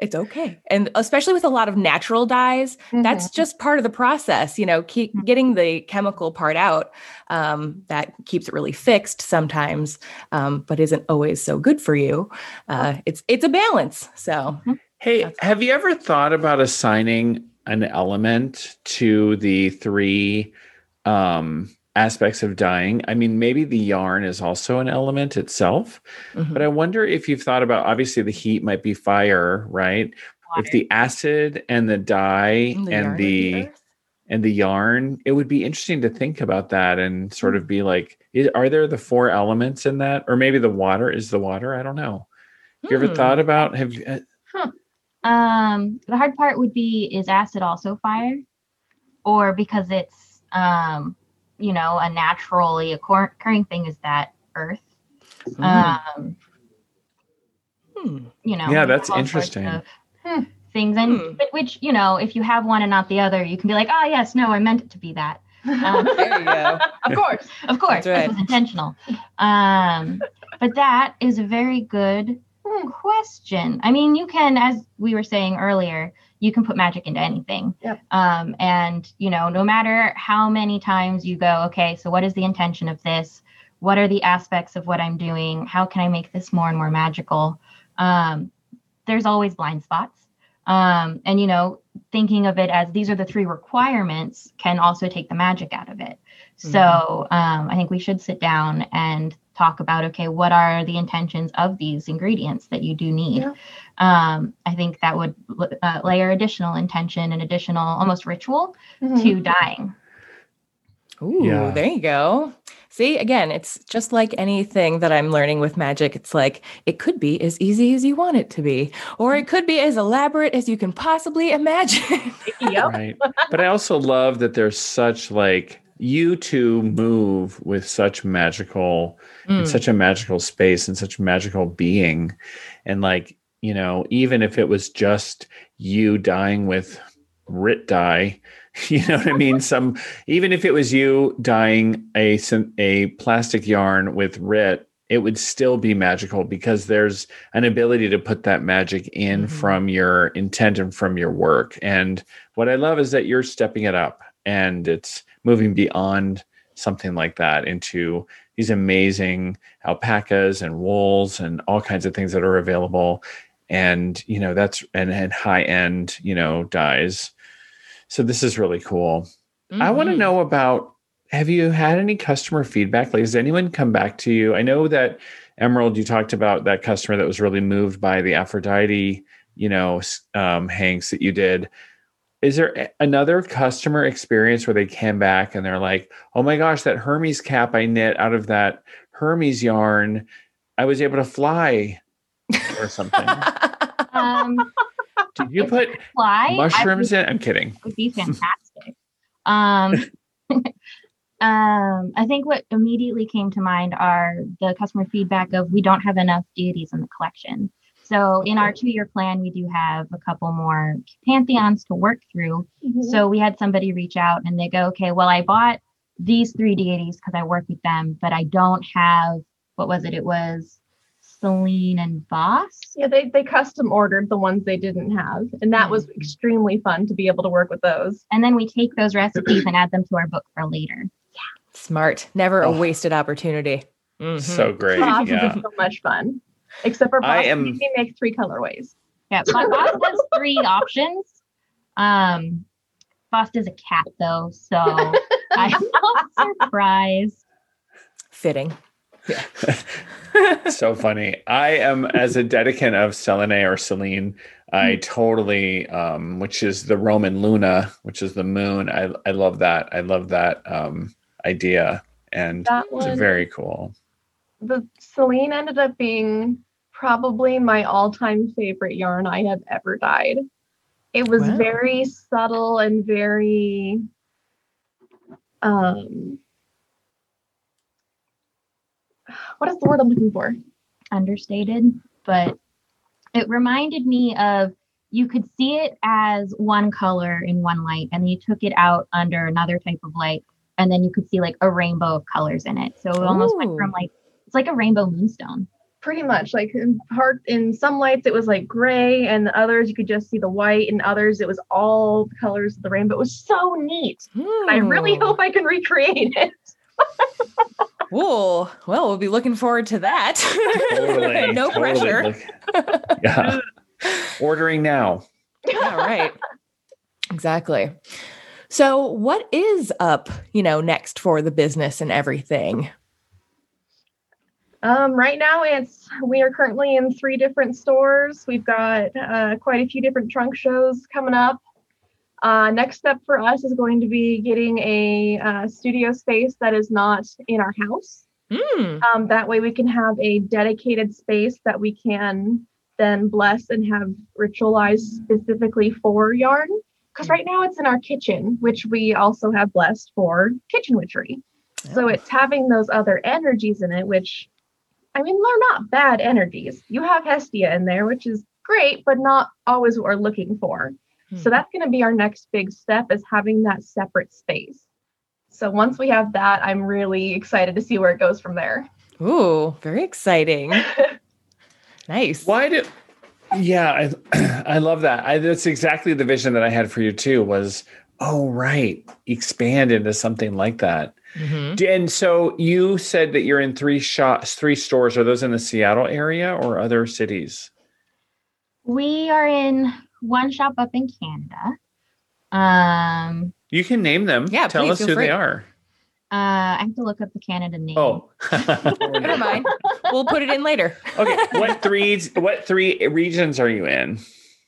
It's okay. And especially with a lot of natural dyes, mm-hmm. that's just part of the process. You know, keep mm-hmm. getting the chemical part out um, that keeps it really fixed sometimes, um, but isn't always so good for you. Uh, it's it's a balance. So mm-hmm. Hey, have you ever thought about assigning an element to the three um, aspects of dyeing? I mean, maybe the yarn is also an element itself, Mhm. but I wonder if you've thought about obviously the heat might be fire, right? If the acid and the dye Mm, the and of the and the yarn, it would be interesting to think about that and sort of be like, are there the four elements in that, or maybe the water is the water? I don't know. Have you ever Hmm. thought about have you- uh, Um, the hard part would be is acid also fire, or because it's um, you know, a naturally occur- occurring thing is that earth. Um, Hmm. you know. Yeah, that's have all sorts interesting. of Hmm. Things and Hmm. but which you know, if you have one and not the other, you can be like, oh yes, no, I meant it to be that. Um, [LAUGHS] There you go. [LAUGHS] of course. of course, That's right. this was intentional. Um, but that is a very good Hmm. question. I mean, you can, as we were saying earlier, you can put magic into anything. Yep. Um, and you know, no matter how many times you go, okay, so what is the intention of this? What are the aspects of what I'm doing? How can I make this more and more magical? Um, there's always blind spots. Um, and you know, thinking of it as these are the three requirements can also take the magic out of it. So um, I think we should sit down and talk about okay, what are the intentions of these ingredients that you do need? Yeah. Um, I think that would uh, layer additional intention and additional almost ritual Mhm. to dyeing. Ooh, Yeah. there you go. See, again, it's just like anything that I'm learning with magic. It's like it could be as easy as you want it to be, or it could be as elaborate as you can possibly imagine. [LAUGHS] Yep. right but i also love that there's such like you two move with such magical in Mm. such a magical space and such magical being and like you know even if it was just you dyeing with Rit dye [LAUGHS] you know what i mean some even if it was you dyeing a a plastic yarn with Rit it would still be magical because there's an ability to put that magic in Mhm. from your intent and from your work and what i love is that you're stepping it up and it's moving beyond something like that into these amazing alpacas and wools and all kinds of things that are available. And you know that's and, and high end you know dyes. So this is really cool. I want to Mhm. know about have you had any customer feedback like has anyone come back to you? I know that emerald you talked about that customer that was really moved by the aphrodite you know um, hanks that you did is there another customer experience where they came back and they're like oh my gosh that hermes cap i knit out of that hermes yarn i was able to fly or something [LAUGHS] Um, did you put fly I mushrooms in i'm kidding would be fantastic. um, [LAUGHS] um, I think what immediately came to mind are the customer feedback of we don't have enough deities in the collection. So in our two-year plan, we do have a couple more pantheons to work through. Mhm. So we had somebody reach out and they go, okay, well, I bought these three deities because I work with them, but I don't have what was it? It was Celine and Bast. Yeah, they, they custom ordered the ones they didn't have. And that was extremely fun to be able to work with those. And then we take those recipes and add them to our book for later. Yeah. Smart. Never a Oh. wasted opportunity. Mhm. so great Bast yeah so much fun. Except for I Bast, am- we make three colorways. Yeah, Bo- Bast has three [LAUGHS] options. Um, Bast is a cat though, so I'm not [LAUGHS] surprised. Fitting. Yeah. [LAUGHS] so funny. I am as a dedicant of Selene or Celine. I totally, um, which is the Roman Luna, which is the moon. I I love that. I love that um, idea, and That it's very cool. the Celine ended up being probably my all-time favorite yarn I have ever dyed. It was Wow. very subtle and very um what is the word I'm looking for? Understated, but it reminded me of you could see it as one color in one light, and then you took it out under another type of light, and then you could see like a rainbow of colors in it. So it almost went from like it's like a rainbow moonstone. Pretty much like in part in some lights it was like gray and the others you could just see the white and others it was all the colors of the rainbow. It was so neat. I really Hmm. hope I can recreate it. [LAUGHS] Cool. Well, we'll be looking forward to that. Totally, [LAUGHS] no totally. pressure. [LAUGHS] Yeah, ordering now. yeah, right. exactly. So, what is up, you know, next for the business and everything? Um, right now, it's we are currently in three different stores. We've got uh, quite a few different trunk shows coming up. Uh, next step for us is going to be getting a uh, studio space that is not in our house. Mm. Um, that way, we can have a dedicated space that we can then bless and have ritualized specifically for yarn. Because right now it's in our kitchen, which we also have blessed for kitchen witchery. So it's having those other energies in it, which I mean, they're not bad energies. You have Hestia in there, which is great, but not always what we're looking for. So Hmm. that's going to be our next big step is having that separate space. So once we have that, I'm really excited to see where it goes from there. Ooh, very exciting. [LAUGHS] nice. Why do? Yeah, I [CLEARS THROAT] I love that. I, that's exactly the vision that I had for you too. Was oh right, expand into something like that. Mhm. And so you said that you're in three shops, three stores. Are those in the Seattle area or other cities? We are in one shop up in Canada. Um, You can name them. Yeah, tell please, us who free. they are. uh, I have to look up the Canada name. Oh, [LAUGHS] Never mind. [LAUGHS] We'll put it in later. okay. What three? What three regions are you in?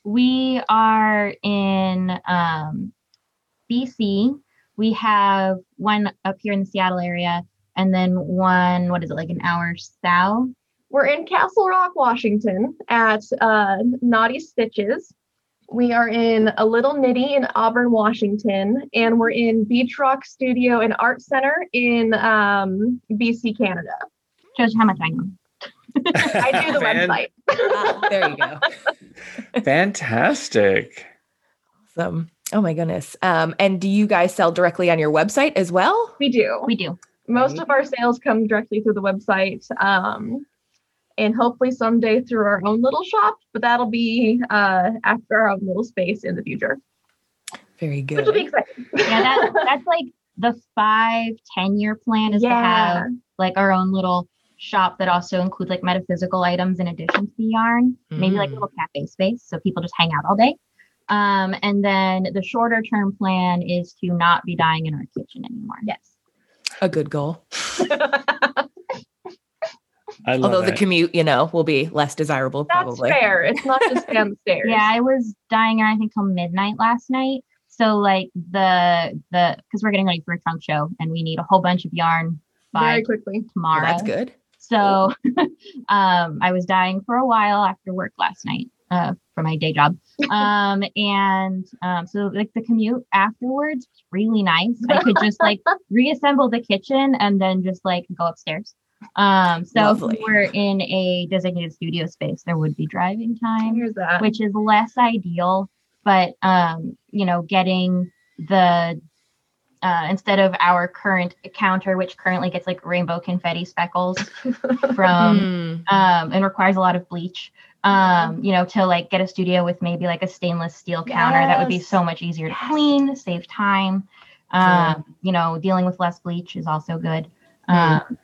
We are in um, BC. We have one up here in the Seattle area, and then one, what is it, like an hour south? We're in Castle Rock, Washington at uh, Naughty Stitches. We are in a little nitty in Auburn, Washington, and we're in Beach Rock Studio and Art Center in um, BC, Canada. Shows you how much I know. I do the [LAUGHS] Fan- website. Ah, there you go. [LAUGHS] Fantastic. Awesome. Oh my goodness. Um, and do you guys sell directly on your website as well? We do. We do. Most of our sales come directly through the website, um, and hopefully someday through our own little shop. But that'll be uh, after our own little space in the future, Very good. which will be exciting. [LAUGHS] Yeah, that, that's like the five, 10 year plan is to have like our own little shop that also includes like metaphysical items in addition to the yarn, maybe like a Mm. little cafe space so people just hang out all day. Um, and then the shorter term plan is to not be dyeing in our kitchen anymore. Yes. A good goal. [LAUGHS] I love Although the commute, you know, will be less desirable That's probably. fair. It's not just [LAUGHS] down the stairs. Yeah, I was dyeing I think till midnight last night. So like the the because we're getting ready for a trunk show and we need a whole bunch of yarn by very quickly. Well, tomorrow. that's good. So [LAUGHS] um, I was dyeing for a while after work last night uh, for my day job. [LAUGHS] Um, and um, so like the commute afterwards was really nice. I could just like [LAUGHS] reassemble the kitchen and then just like go upstairs. Um, so if Lovely. we we're in a designated studio space, there would be driving time that. which is less ideal. But um, you know, getting the uh, instead of our current counter, which currently gets like rainbow confetti speckles [LAUGHS] from Mm. um, and requires a lot of bleach. Um, you know, to like get a studio with maybe like a stainless steel counter, that would be so much easier to clean, save time. Um, Yeah. you know, dealing with less bleach is also good. Um,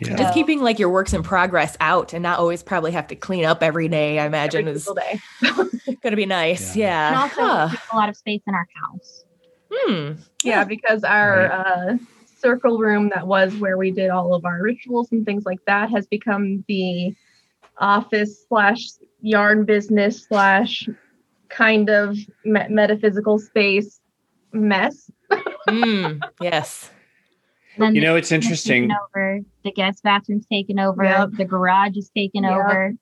Yeah. Just So- keeping like your works in progress out and not always probably have to clean up every day, I imagine Every is single day. [LAUGHS] going to be nice. Yeah. and also Huh. a lot of space in our house. Hmm. Yeah, because our uh, circle room that was where we did all of our rituals and things like that has become the office slash yarn business slash kind of me- metaphysical space mess. Mm. [LAUGHS] Yes. Then You know, it's interesting. over. The guest bathroom's taken over. Yep. The garage is taken Yep. over.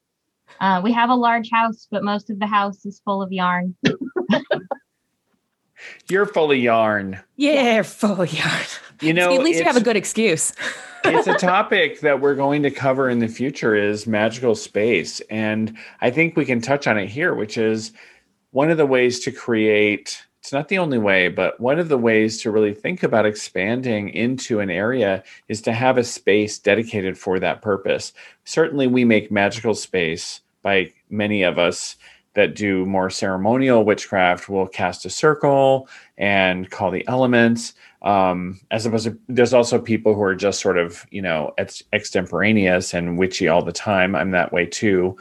Uh, we have a large house, but most of the house is full of yarn. [LAUGHS] You're full of yarn. Yeah, full of yarn. [LAUGHS] You know, See, at least you have a good excuse. [LAUGHS] it's a [LAUGHS] topic that we're going to cover in the future is magical space and i think we can touch on it here which is one of the ways to create it's not the only way but one of the ways to really think about expanding into an area is to have a space dedicated for that purpose certainly we make magical space by many of us that do more ceremonial witchcraft will cast a circle and call the elements um, as opposed to there's also people who are just sort of you know ex- extemporaneous and witchy all the time i'm that way too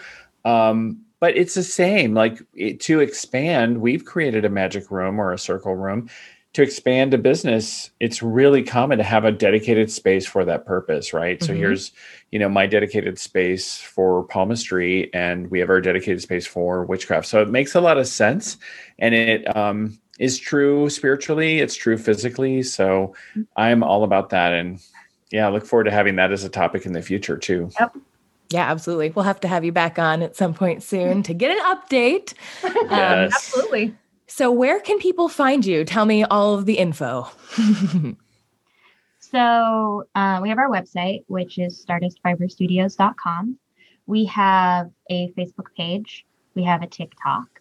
um, but it's the same. Like it, to expand, we've created a magic room or a circle room. To expand a business, it's really common to have a dedicated space for that purpose, right? So Mhm. here's, you know, my dedicated space for palmistry, and we have our dedicated space for witchcraft. So it makes a lot of sense, and it um, is true spiritually. It's true physically. So I'm all about that, and yeah, I look forward to having that as a topic in the future too. Yep. Yeah, absolutely. We'll have to have you back on at some point soon to get an update. [LAUGHS] Um, Yes. Absolutely. So, where can people find you? Tell me all of the info. [LAUGHS] So uh, we have our website, which is stardustfiberstudios.com. We have a Facebook page. We have a TikTok.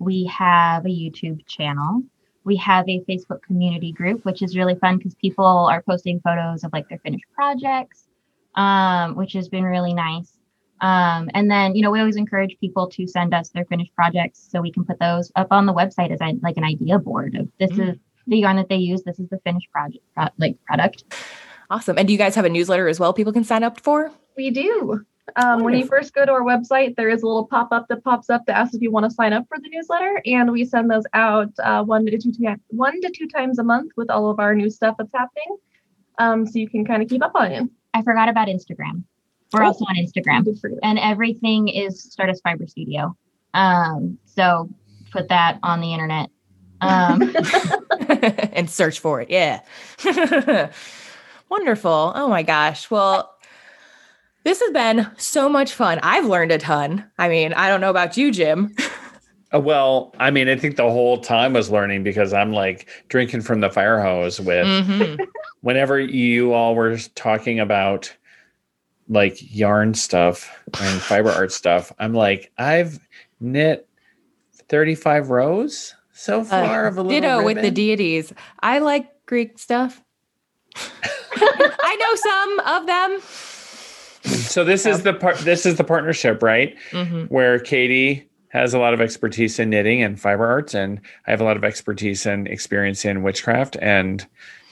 We have a YouTube channel. We have a Facebook community group, which is really fun because people are posting photos of like their finished projects, um, which has been really nice. Um, and then, you know, we always encourage people to send us their finished projects so we can put those up on the website as I, like an idea board of this Mm. is the yarn that they use. This is the finished project, pro- like product. awesome. And do you guys have a newsletter as well people can sign up for? We do. Um, when you first go to our website, there is a little pop up that pops up to ask if you want to sign up for the newsletter, and we send those out uh, one to two one to two times a month with all of our new stuff that's happening. Um, so you can kind of keep up on it. I forgot about Instagram. We're Oh. also on Instagram, Good for you. and everything is Stardust Fiber Studio. Um, so put that on the internet. Um, [LAUGHS] and search for it. Yeah. [LAUGHS] Wonderful. Oh my gosh. Well, this has been so much fun. I've learned a ton. I mean, I don't know about you, Jim. [LAUGHS] Uh, well, I mean, I think the whole time was learning because I'm like drinking from the fire hose with Mhm. [LAUGHS] whenever you all were talking about like yarn stuff and fiber art stuff. I'm like, I've knit 35 rows so far of a little Ditto with the deities. I like Greek stuff. [LAUGHS] I know some of them. [CLEARS THROAT] so this is the part this is the partnership, right? Mhm. Where Katie has a lot of expertise in knitting and fiber arts and I have a lot of expertise and experience in witchcraft and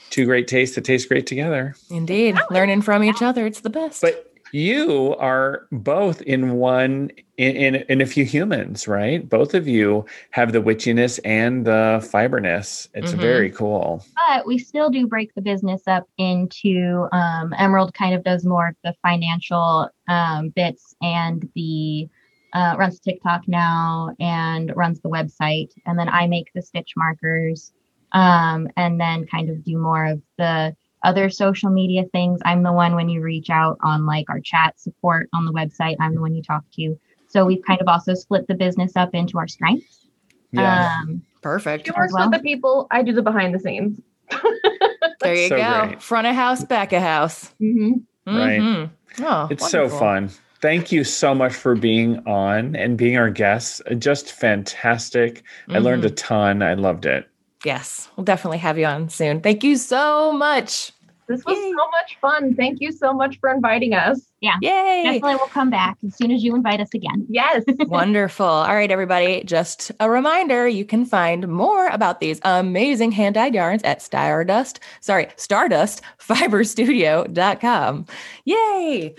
two great tastes that taste great together. Indeed. Learning from each other. It's the best. But you are both in one in, in in a few humans, right? Both of you have the witchiness and the fiberness. It's Mhm. very cool. but we still do break the business up into um, Emerald kind of does more of the financial um, bits and the uh, runs TikTok now and runs the website. And then I make the stitch markers um, and then kind of do more of the other social media things. I'm the one when you reach out on like our chat support on the website, I'm the one you talk to. So we've kind of also split the business up into our strengths. Yeah. Um, Perfect. She works well. with the people. I do the behind the scenes. [LAUGHS] There you so go. great. Front of house, back of house. hmm Right. Mhm. Oh, it's so fun. Thank you so much for being on and being our guests. Just fantastic. I learned a Mhm. ton. I loved it. Yes, we'll definitely have you on soon. Thank you so much. This was Yay. so much fun. Thank you so much for inviting us. Yeah. Yay. definitely we'll come back as soon as you invite us again. Yes. [LAUGHS] Wonderful. All right, everybody. Just a reminder you can find more about these amazing hand dyed yarns at Stardust, sorry, stardustfiberstudio.com. Yay.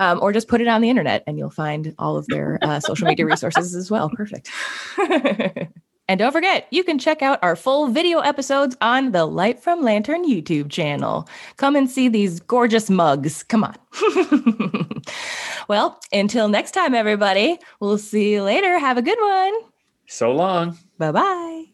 Um, or just put it on the internet and you'll find all of their uh, social media resources as well. Perfect. [LAUGHS] and don't forget, you can check out our full video episodes on the Light from Lantern YouTube channel. Come and see these gorgeous mugs. Come on. [LAUGHS] well, until next time, everybody, we'll see you later. Have a good one. So long. Bye bye.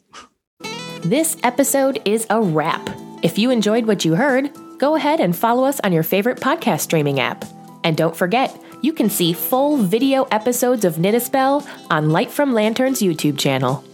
This episode is a wrap. If you enjoyed what you heard, go ahead and follow us on your favorite podcast streaming app. And don't forget, you can see full video episodes of Knit a Spell on Light from Lantern's YouTube channel.